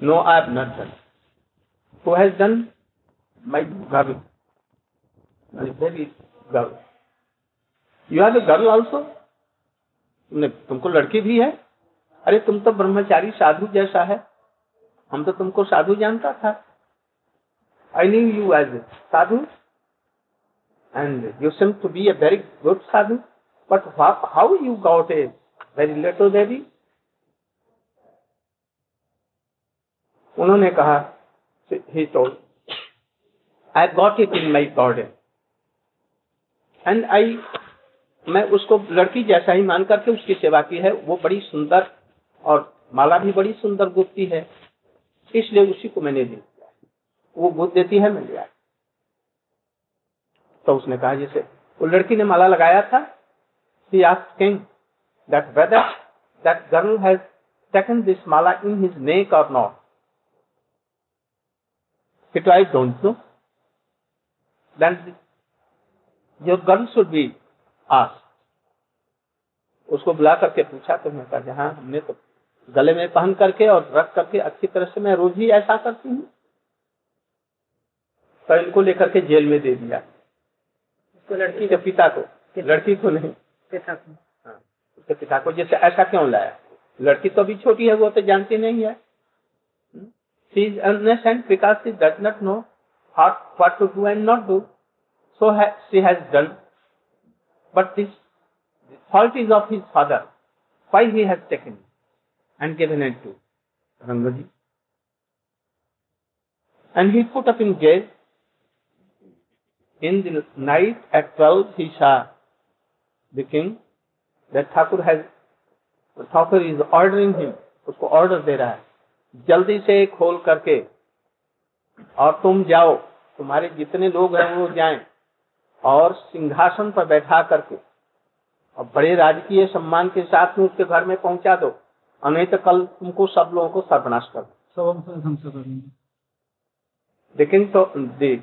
No, I have not done. Who has done? My girl. My baby girl. You have a girl also? तुमने तुमको लड़की भी है अरे तुम तो ब्रह्मचारी साधु जैसा है हम तो तुमको साधु जानता था I knew you as sadhu and you seem to be a very good sadhu but how you got a very little baby उन्होंने कहा he told I got it in my garden and I मैं उसको लड़की जैसा ही मान करके उसकी सेवा की है। वो बड़ी सुंदर और माला भी बड़ी सुंदर गुप्ती है। इसलिए उसी को मैंने दी वो गुद देती है, मैं लिया तो उसने कहा, जैसे वो लड़की ने माला लगाया था, he asked king that whether that girl has taken this mala in his neck or It I don't know. Then your girl should be asked. उसको बुला करके पूछा तो मैं कहा हाँ हमने तो गले में पहन करके और रख करके अच्छी तरह से मैं रोज ही ऐसा करती हूँ। तो इनको लेकर के जेल में दे दिया। उसको लड़की के पिता को। लड़की को नहीं। पिता को। हाँ, उसके पिता को। जैसे ऐसा क्यों लाया? लड़की तो अभी छोटी है वो तो जानती नहीं है। She is innocent because she does not know what what to do and not do so she has done but this fault is of his father why he has taken and given it to Rangaji and he put up in jail in the night at 12 he saw the king that Thakur has Thakur is ordering him उसको order दे रहा है जल्दी से खोल करके और तुम जाओ तुम्हारे जितने लोग हैं वो जाएँ और सिंहासन पर बैठा करके और बड़े राजकीय सम्मान के साथ में उसके घर में पहुँचा दो और नहीं तो कल तुमको सब लोगों को सर्वनाश कर सब लेकिन तो दे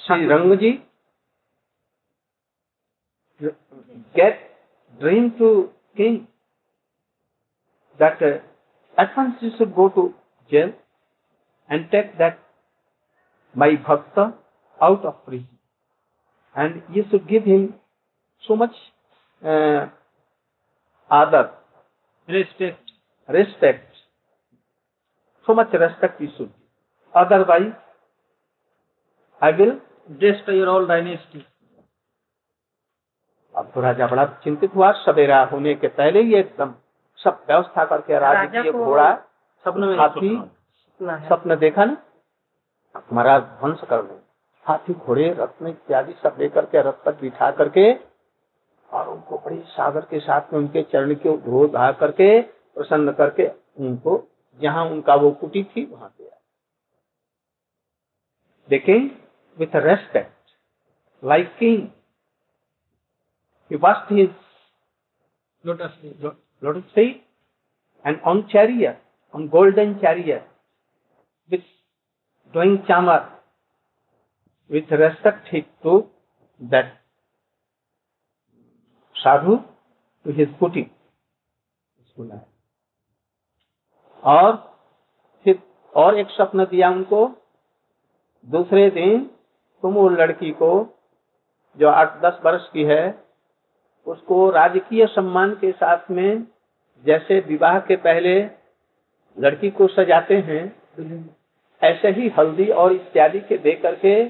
Shri Rang ji get dream to king that uh, at once you should go to jail and take that my bhakta out of prison and you should give him so much uh, other respect respect so much respect you should otherwise I will destroy all dynasty अब तो राजा बड़ा चिंतित हुआ सवेरा होने के पहले ही एकदम सब व्यवस्था करके राजा को घोड़ा सपने में हाथी सपना देखा ना? महाराज ध्वंस कर दे। हाथी घोड़े रत्न इत्यादि सब लेकर के रथ पर बिठा करके और उनको बड़ी सागर के साथ में उनके चरण के धो धा करके प्रसन्न करके उनको जहाँ उनका वो कुटी थी वहाँ पे देखें with respect like king He washed his lotus lotus feet and on chariot, on golden chariot, with doing chamar, with respect took that sadhu to his putti. और फिर और एक स्वप्न दिया उनको दूसरे दिन तुम वो लड़की को जो आठ दस वर्ष की है उसको राजकीय सम्मान के साथ में जैसे विवाह के पहले लड़की को सजाते हैं, ऐसे ही हल्दी और इत्यादि के दे करके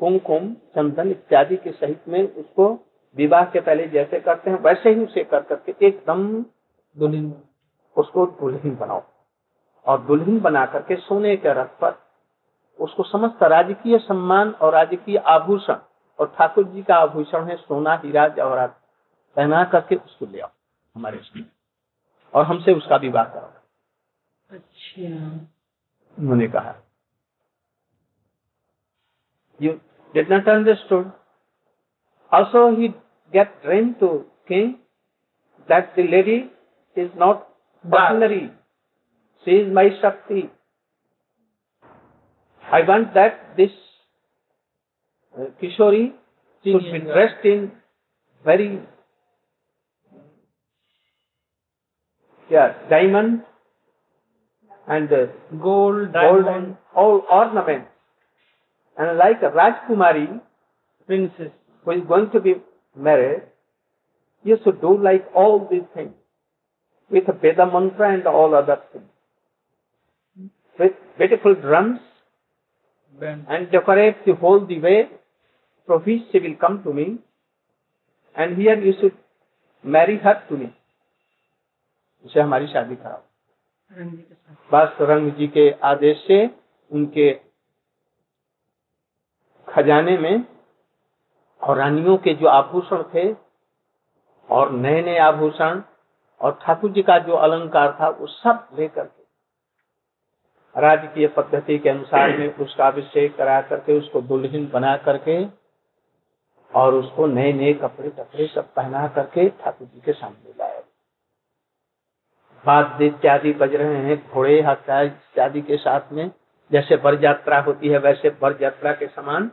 कुमकुम, चंदन इत्यादि के सहित में उसको विवाह के पहले जैसे करते हैं, वैसे ही उसे कर करके एकदम दुल्हन, उसको दुल्हन बनाओ। और दुल्हन बना करके सोने के रथ पर उसको समस्त राजकीय सम्मान और राजकीय आभूषण, और ठाकुर जी का आभूषण है सोना, हीरा, जवाहरात पहना करके उसको ले आओ हमारे इसमें और हमसे उसका विवाह करो अच्छा। उन्होंने कहा you did not understood also he get dream to king that the lady is not ordinary. She is my shakti. I want that this uh, kishori should be dressed in very yeah diamond and uh, gold, gold diamond, and all ornaments. And like a Rajkumari princess. who is going to be married, you should do like all these things with a Veda mantra and all other things. With beautiful drums Band. and decorate the whole the way which she will come to me. And here you should marry her to me. उसे हमारी शादी कराओ। बस रंग जी के आदेश से उनके खजाने में और रानियों के जो आभूषण थे और नए नए आभूषण और ठाकुर जी का जो अलंकार था वो सब लेकर के राजकीय पद्धति के अनुसार में उसका अभिषेक करा करके उसको दुल्हन बना करके और उसको नए नए कपड़े टपड़े सब पहना करके ठाकुर जी के सामने लाया। वाद्य इत्यादि बज रहे हैं घोड़े हथियार इत्यादि के साथ में। जैसे बर यात्रा होती है वैसे बर यात्रा के समान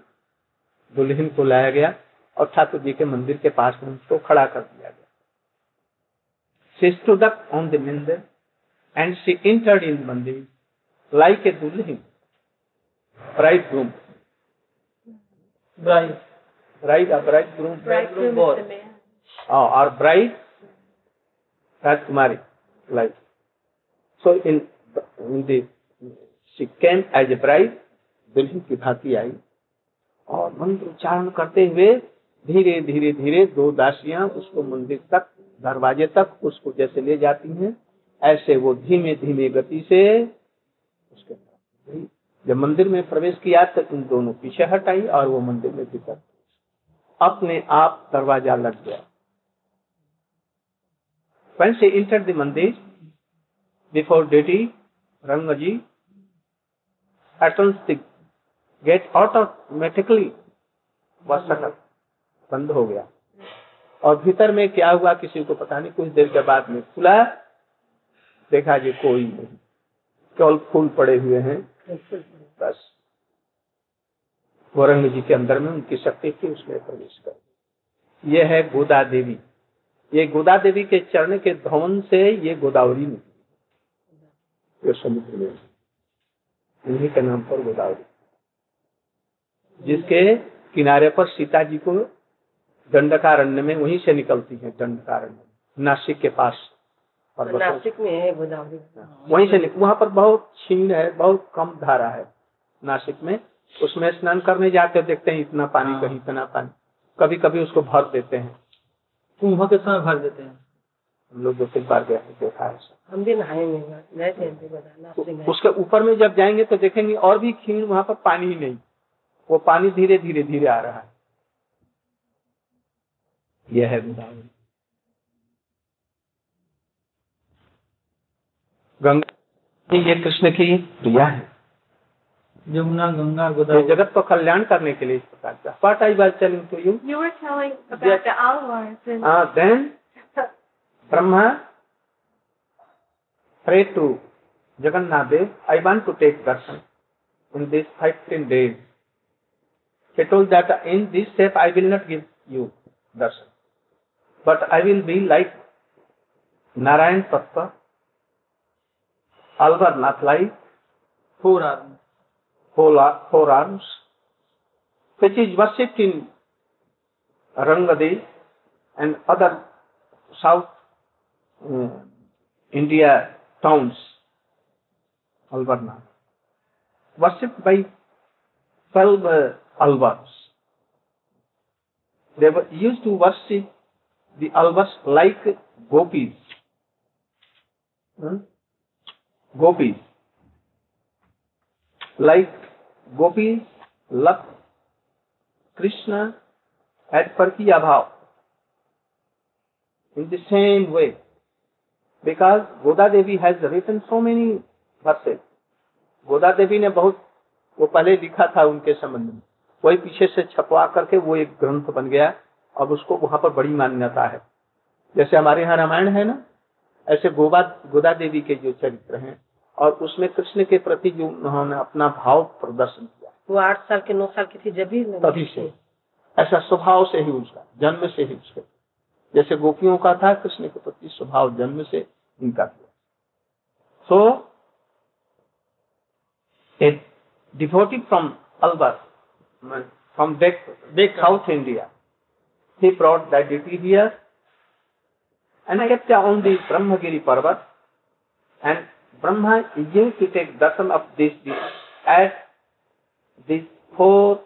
दुल्हन को लाया गया और ठाकुर जी के मंदिर के पास में उसको खड़ा कर दिया गया। And see mandir like a bridegroom bridegroom और ब्राइट राजकुमारी like. So in, in the, she came as a bride, दुल्हन की भांति आई और मंत्र उच्चारण करते हुए धीरे धीरे धीरे दो दासियाँ उसको मंदिर तक दरवाजे तक उसको जैसे ले जाती हैं ऐसे वो धीमे धीमे गति से उसके। जब मंदिर में प्रवेश किया तो इन दोनों पीछे हट आई और वो मंदिर में भीतर अपने आप दरवाज़ा लग गया When she entered the mandir, before deity, Rangaji, at once the gate automatically was shut up, बंद हो गया। और भीतर में क्या हुआ किसी को पता नहीं कुछ देर के बाद में खुला। देखा जी कोई नहीं। केवल फूल पड़े हुए हैं। बस। गौरंग जी के अंदर में उनकी शक्ति थी उसमें प्रवेश कर। यह है गोदा देवी। ये गोदा देवी के चरण के धवन से ये गोदावरी निकली ये समुद्र में। इन्हीं के नाम पर गोदावरी। जिसके किनारे पर सीता जी को दंडकारण्य में वहीं से निकलती है दंडकारण्य। नासिक के पास नासिक में है गोदावरी। वहीं से निक- वहाँ पर बहुत छीन है बहुत कम धारा है। नासिक में। उसमें स्नान करने जाते हो देखते हैं इतना पानी। कहीं इतना पानी। कभी कभी उसको भर देते हैं। कुंभ के समय भर देते हैं। हम लोग दो तीन बार गए देखा है हम भी नहाएँगे गए थे उसके ऊपर में जब जाएँगे तो देखेंगे और भी क्षीण वहाँ पर पानी ही नहीं। वो पानी धीरे धीरे धीरे आ रहा है। यह है गोदावरी गंगा ये कृष्ण की प्रिया है। यमुना गंगा ये गोदावरी जगत को कल्याण करने के लिए इस प्रकार का what I was telling to you You were telling about Yes. the alvars and then Brahma pray to Jagannath Dev, I want to take darshan in these 15 days. He told that in this shape I will not give you darshan, but I will be like Narayan Tattva, Alvarnath like four arm four, four arms, which is worshipped in Rangadi and other South uh, India towns, Alvarna, worshipped by twelve uh, Alvars. They were used to worship the Alvars like gopis. Hmm? Gopis. Like gopis love Krishna at Parkiya Bhav. In the same way, because Goda Devi has written so many verses Goda Devi ने बहुत वो पहले लिखा था उनके संबंध में वही पीछे से छपवा करके वो एक ग्रंथ बन गया अब उसको वहाँ पर बड़ी मान्यता है जैसे हमारे यहाँ रामायण है ना ऐसे गोवा गोदा देवी के जो चरित्र हैं और उसमें कृष्ण के प्रति जो उन्होंने अपना भाव प्रदर्शन किया। वो आठ साल के नौ साल की थी जब तभी से। ऐसा स्वभाव से ही उसका जन्म से ही उसके। जैसे गोपियों का था कृष्ण के प्रति स्वभाव जन्म से इनका किया सो devotee from Albar, from back, back South India, he brought that deity here and kept on the Brahmagiri Parvat and Brahma used to take darshan of this deity at these four,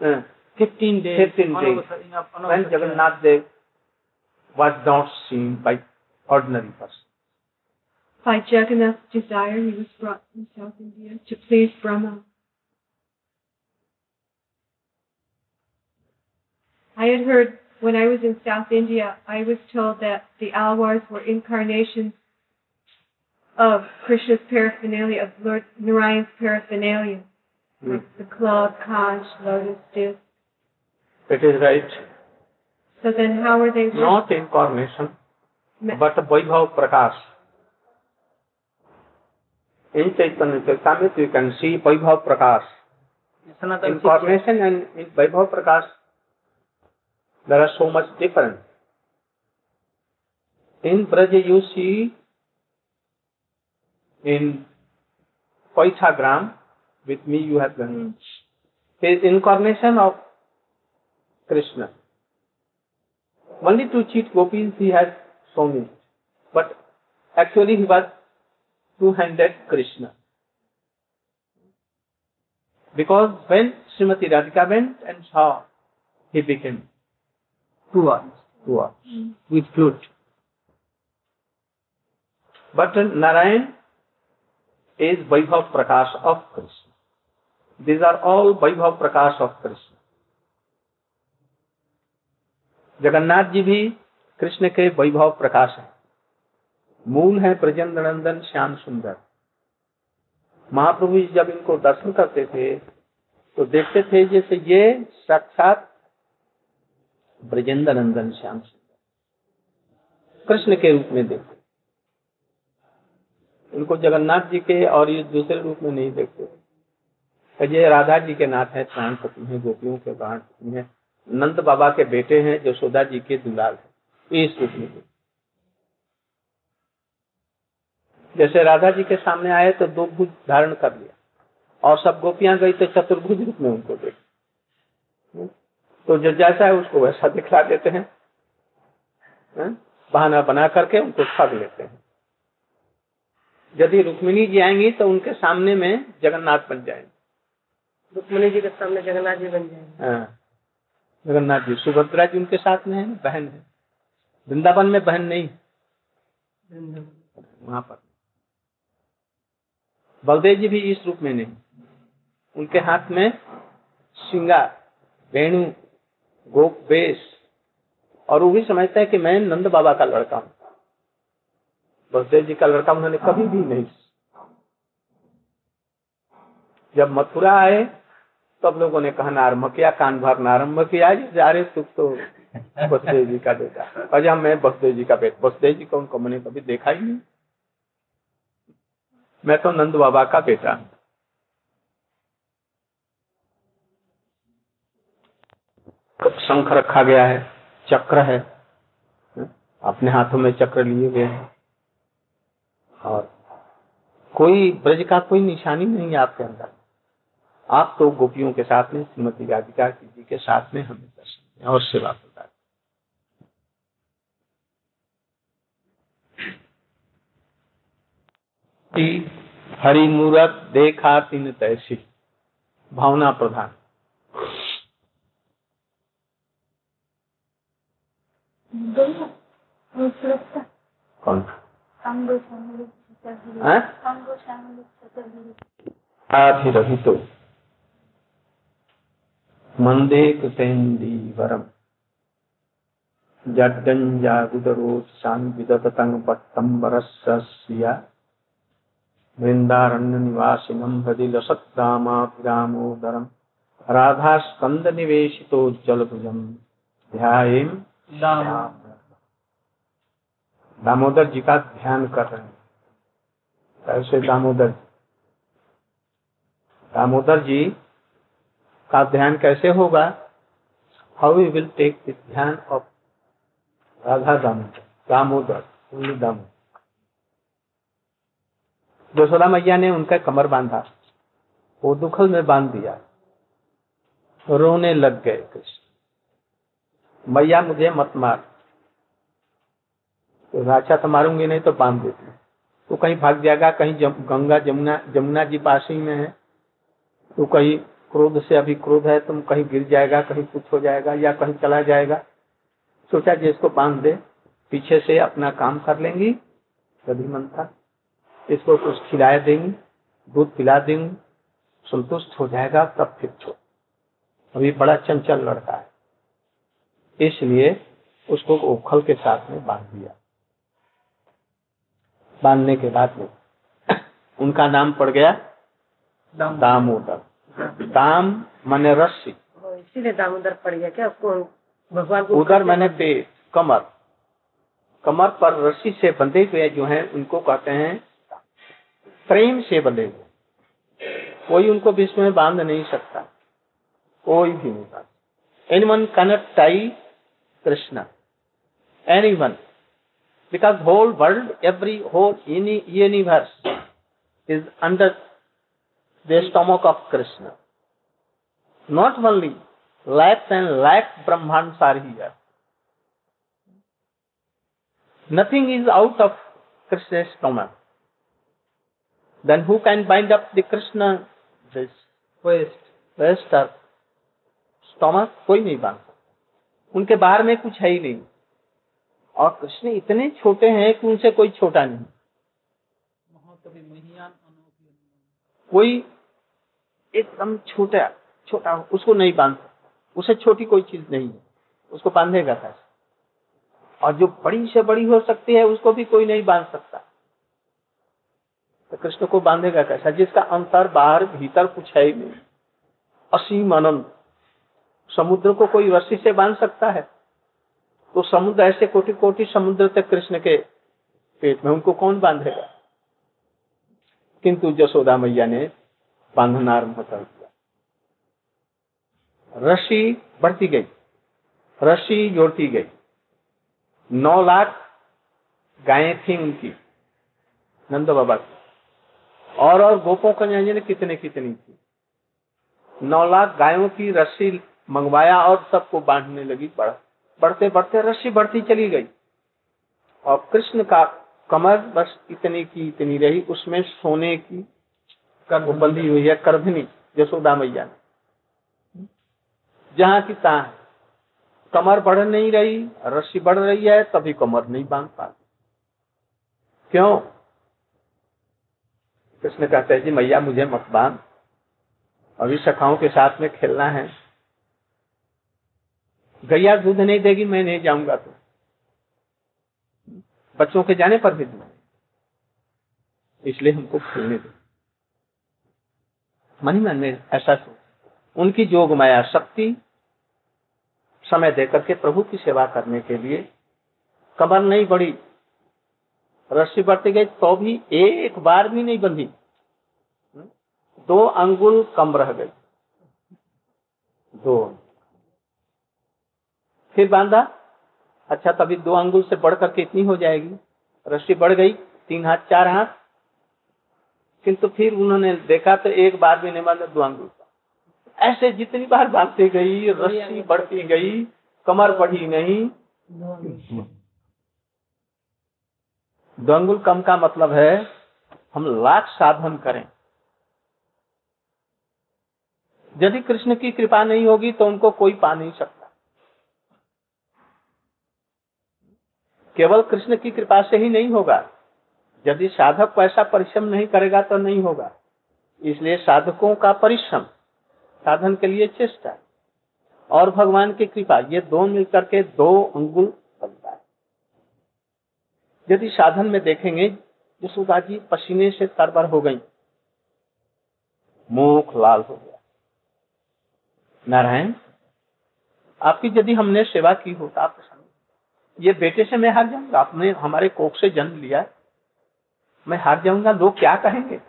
uh, 15 days. 15 days unavasar- a- when Jagannath Dev was not seen by ordinary person. By Jagannath's desire, he was brought from South India to please Brahma. I had heard when I was in South India, I was told that the Alwars were incarnations of Krishna's paraphernalia, of Lord Narayan's paraphernalia, mm. the cloth, conch, lotus disc. That is right. So then how are they? Not incarnation, Ma- but Vaibhav Prakash. In Chaitanya Chaitamit you can see Vaibhav Prakash. Incarnation and in Vaibhav Prakash there are so much difference. In Braja you see in Paithagram, with me you have done, his incarnation of Krishna. Only to cheat gopis he has shown it. But actually he was two-handed Krishna. Because when Srimati Radhika went and saw, he became two hours Dua. Hmm. with flute. But Narayan is Vaibhav Prakash of Krishna. These are all Vaibhav Prakash of Krishna. Jagannath ji भी कृष्ण के वैभव प्रकाश है मूल है ब्रजेंद्र नंदन श्याम सुंदर महाप्रभु जी जब इनको दर्शन करते थे तो देखते थे जैसे ये साक्षात ब्रजेंद्र नंदन श्याम सुंदर कृष्ण के रूप में देखते उनको जगन्नाथ जी के और ये दूसरे रूप में नहीं देखते। ये राधा जी के नाथ है प्राणपति हैं गोपियों के प्राणपति हैं नंद बाबा के बेटे हैं यशोदा जी के दुलाल है, इस रूप में। जैसे राधा जी के सामने आए तो दो भुज धारण कर लिया। और सब गोपियाँ गई तो चतुर्भुज रूप में उनको देख तो जो जैसा है उसको वैसा दिखला देते हैं? बहाना बना करके उनको ठग लेते हैं। यदि रुक्मिणी जी आएँगी तो उनके सामने में जगन्नाथ बन जाएँगे। रुक्मणी जी के सामने जगन्नाथ जी बन जाएँगे। हाँ, जगन्नाथ जी सुभद्रा जी उनके साथ में है बहन है। वृंदावन में बहन नहीं वहाँ पर। बलदेव जी भी इस रूप में नहीं। उनके हाथ में सिंगार वेणु गोप बेस और वो भी समझता है कि मैं नंद बाबा का लड़का हूँ। बलदेव जी का लड़का उन्होंने कभी भी नहीं जब मथुरा आए, तब लोगों ने कहा नारंभ किया कान भर आरंभ किया जा रहे तुम तो बसदेव जी का बेटा। अजय मैं बसदेव जी का बेटा। बसदेव जी को उनको मैंने कभी देखा ही नहीं। मैं तो नंद बाबा का बेटा। शंख रखा गया है? चक्र है। अपने हाथों में चक्र लिए गए हैं। और कोई ब्रज का कोई निशानी नहीं है आपके अंदर आप तो गोपियों के साथ में श्रीमती राधिका जी के साथ में हमें दर्शन दें और सेवा प्रदान। हरि देखा तीन तैसी, भावना प्रधान कौन हैं? आधिरहितो मंदे कृतेन्दीवरम जड्डंजागुदरोत्सान् विदततं पट्टम्बरस्य वृन्दारण्य निवासिनं हृदि लसत्कामाभिरामोदरम् राधास्कंद निवेशितोज्जलभुजम् ध्यायेम। दाम दामोदर जी का ध्यान कर रहे हैं। कैसे दामोदर। दामोदर जी, का ध्यान कैसे होगा? How we will take dhyan of Radha Damodar Damodar, only Damodar. Yashoda मैया ने उनका कमर बांधा, वो दुखल में बाँध दिया। रोने लग गए कृष्ण। मैया, मुझे मत मार। तो राजा तो मारूँगी, नहीं तो बाँध देती। तो कहीं भाग जाएगा कहीं जम, गंगा जमुना जमुना जी पास ही में है। तो कहीं क्रोध से अभी क्रोध है तुम कहीं गिर जाएगा कहीं कुछ हो जाएगा या कहीं चला जाएगा। सोचा कि इसको बाँध दे पीछे से अपना काम कर लेंगी कभी मन था इसको कुछ खिलाया देंगी दूध पिला देंगी संतुष्ट हो जाएगा तब फिर छोड़ अभी बड़ा चंचल लड़का है। इसलिए उसको उखल के साथ में बाँध दिया। बांधने के बाद में। उनका नाम पड़ गया दामोदर। दाम माने रस्सी। इसीलिए दामोदर पड़ गया क्या? आपको भगवान को उधर मैंने पेट कमर। कमर पर रस्सी से बंधे हुए जो हैं उनको कहते हैं प्रेम से बंधे हुए। कोई उनको विश्व में बाँध नहीं सकता। कोई भी नहीं बाँध। Anyone cannot tie Krishna anyone because whole world every whole universe is under the stomach of Krishna. Not only lakhs and lakh Brahmans are here. Nothing is out of Krishna's stomach. Then who can bind up the Krishna this Waste. breast or stomach? कोई नहीं बाँध उनके बाहर में कुछ है ही नहीं और कृष्ण इतने छोटे हैं कि उनसे कोई छोटा नहीं। कोई एकदम छोटा छोटा, उसको नहीं बाँध सकता। उसे छोटी कोई चीज़ नहीं है। उसको बांधेगा कैसे? और जो बड़ी से बड़ी हो सकती है, उसको भी कोई नहीं बाँध सकता। तो कृष्ण को बांधेगा कैसा? जिसका अंतर बाहर, भीतर कुछ है ही नहीं। असीम अनंत समुद्र को कोई रस्सी से बाँध सकता है? तो समुद्र ऐसे कोटि कोटि समुद्र तक कृष्ण के पेट में उनको कौन बांधेगा? किंतु जसोदा मैया ने बांधना आरंभ कर दिया। रस्सी बढ़ती गई। रस्सी जोड़ती गई। नौ लाख गायें थी उनकी, नंद बाबा की। और और गोपों का ने कितने कितनी थी। नौ लाख गायों की रस्सी मंगवाया और सबको बांधने लगी बढ़ बढ़ते बढ़ते रस्सी बढ़ती चली गई। और कृष्ण का कमर बस इतनी की इतनी रही, उसमें सोने की कर बंधी हुई है करभिनी यशोदा मैया ने। जहाँ की तहा है। कमर बढ़ नहीं रही, रस्सी बढ़ रही है, तभी कमर नहीं बाँध पाती क्यों? कृष्ण कहते हैं जी मैया, मुझे मत बाँध। अभी सखाओं के साथ में खेलना है। गैया दूध नहीं देगी, मैं नहीं जाऊँगा तो। बच्चों के जाने पर भी दूध। इसलिए हमको खेलने दो। मन ही मन में ऐसा सोच। उनकी जोग माया शक्ति समय देकर के प्रभु की सेवा करने के लिए कमर नहीं बढ़ी रस्सी बढ़ती गई तो भी एक बार भी नहीं बंधी। दो अंगुल कम रह गई दो। फिर बांधा। अच्छा तभी दो अंगुल से बढ़ करके इतनी हो जाएगी। रस्सी बढ़ गई, तीन हाथ, चार हाथ। किंतु फिर उन्होंने देखा तो एक बार भी नहीं बांधा, दो अंगुल ऐसे जितनी बार बांधती गई, रस्सी बढ़ती गई, कमर बढ़ी नहीं। दो अंगुल कम का मतलब है, हम लाख साधन करें। यदि कृष्ण की कृपा नहीं होगी तो उनको कोई पा नहीं सकता। केवल कृष्ण की कृपा से ही नहीं होगा। यदि साधक को ऐसा परिश्रम नहीं करेगा तो नहीं होगा। इसलिए साधकों का परिश्रम, साधन के लिए चेष्टा और भगवान की कृपा, ये दो मिलकर के दो अंगुल बनता है। यदि साधन में देखेंगे, यशोदा जी पसीने से तरबर हो गई। मुख लाल हो गया। नारायण, आपकी यदि हमने सेवा की हो तो आप ये बेटे से मैं हार जाऊँगा। आपने हमारे कोख से जन्म लिया है। मैं हार जाऊँगा। लोग क्या कहेंगे?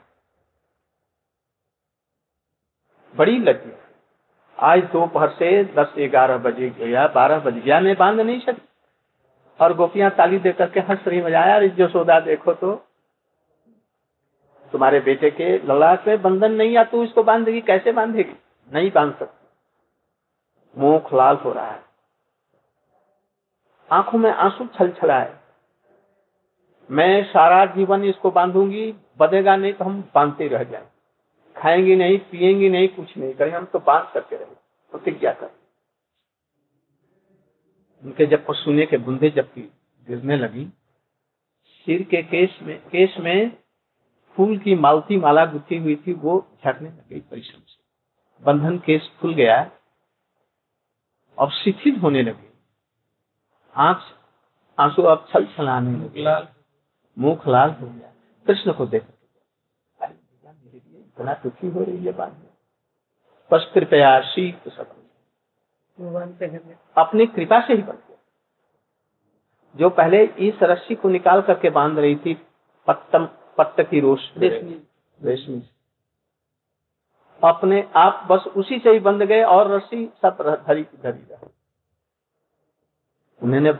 बड़ी लगी आज दोपहर से दस ग्यारह बजे गया, बारह बज गया। मैं बाँध नहीं सकती और गोपियाँ ताली दे करके हंस रही मज़ा यार यशोदा देखो तो। तुम्हारे बेटे के ललाट में बंधन नहीं या तू इसको बांधेगी? कैसे बांधेगी? नहीं बाँध सकती। मुँह लाल हो रहा है। आँखों में आँसू छल छलाए मैं सारा जीवन इसको बांधूँगी बधेगा नहीं तो हम बांधते रह जाए। खाएँगे नहीं, पिएँगे नहीं, कुछ नहीं करेंगे हम तो बाँध करके रहे, प्रतिज्ञा कर। उनके जब पसीने के बूंदे जबकि गिरने लगी, सिर के केस में केस में फूल की मालती माला गुथी हुई थी, वो झड़ने लगी परिश्रम से। बंधन केस खुल गया, अब शिथिल होने लगे। आँख आँसू अब छल छलाने लगे मुँह लाल हो गया। कृष्ण को देख। अरे भैया मेरे लिए इतना दुखी हो रही है बात। बस कृपया शीत सब अपनी कृपा से ही बन गया। जो पहले इस रस्सी को निकाल करके बाँध रही थी पत्तम पत्त की रोश रेशमी। रेशमी। अपने आप बस उसी से ही बंध गए और रस्सी सब धरी धरी रही। उन्होंने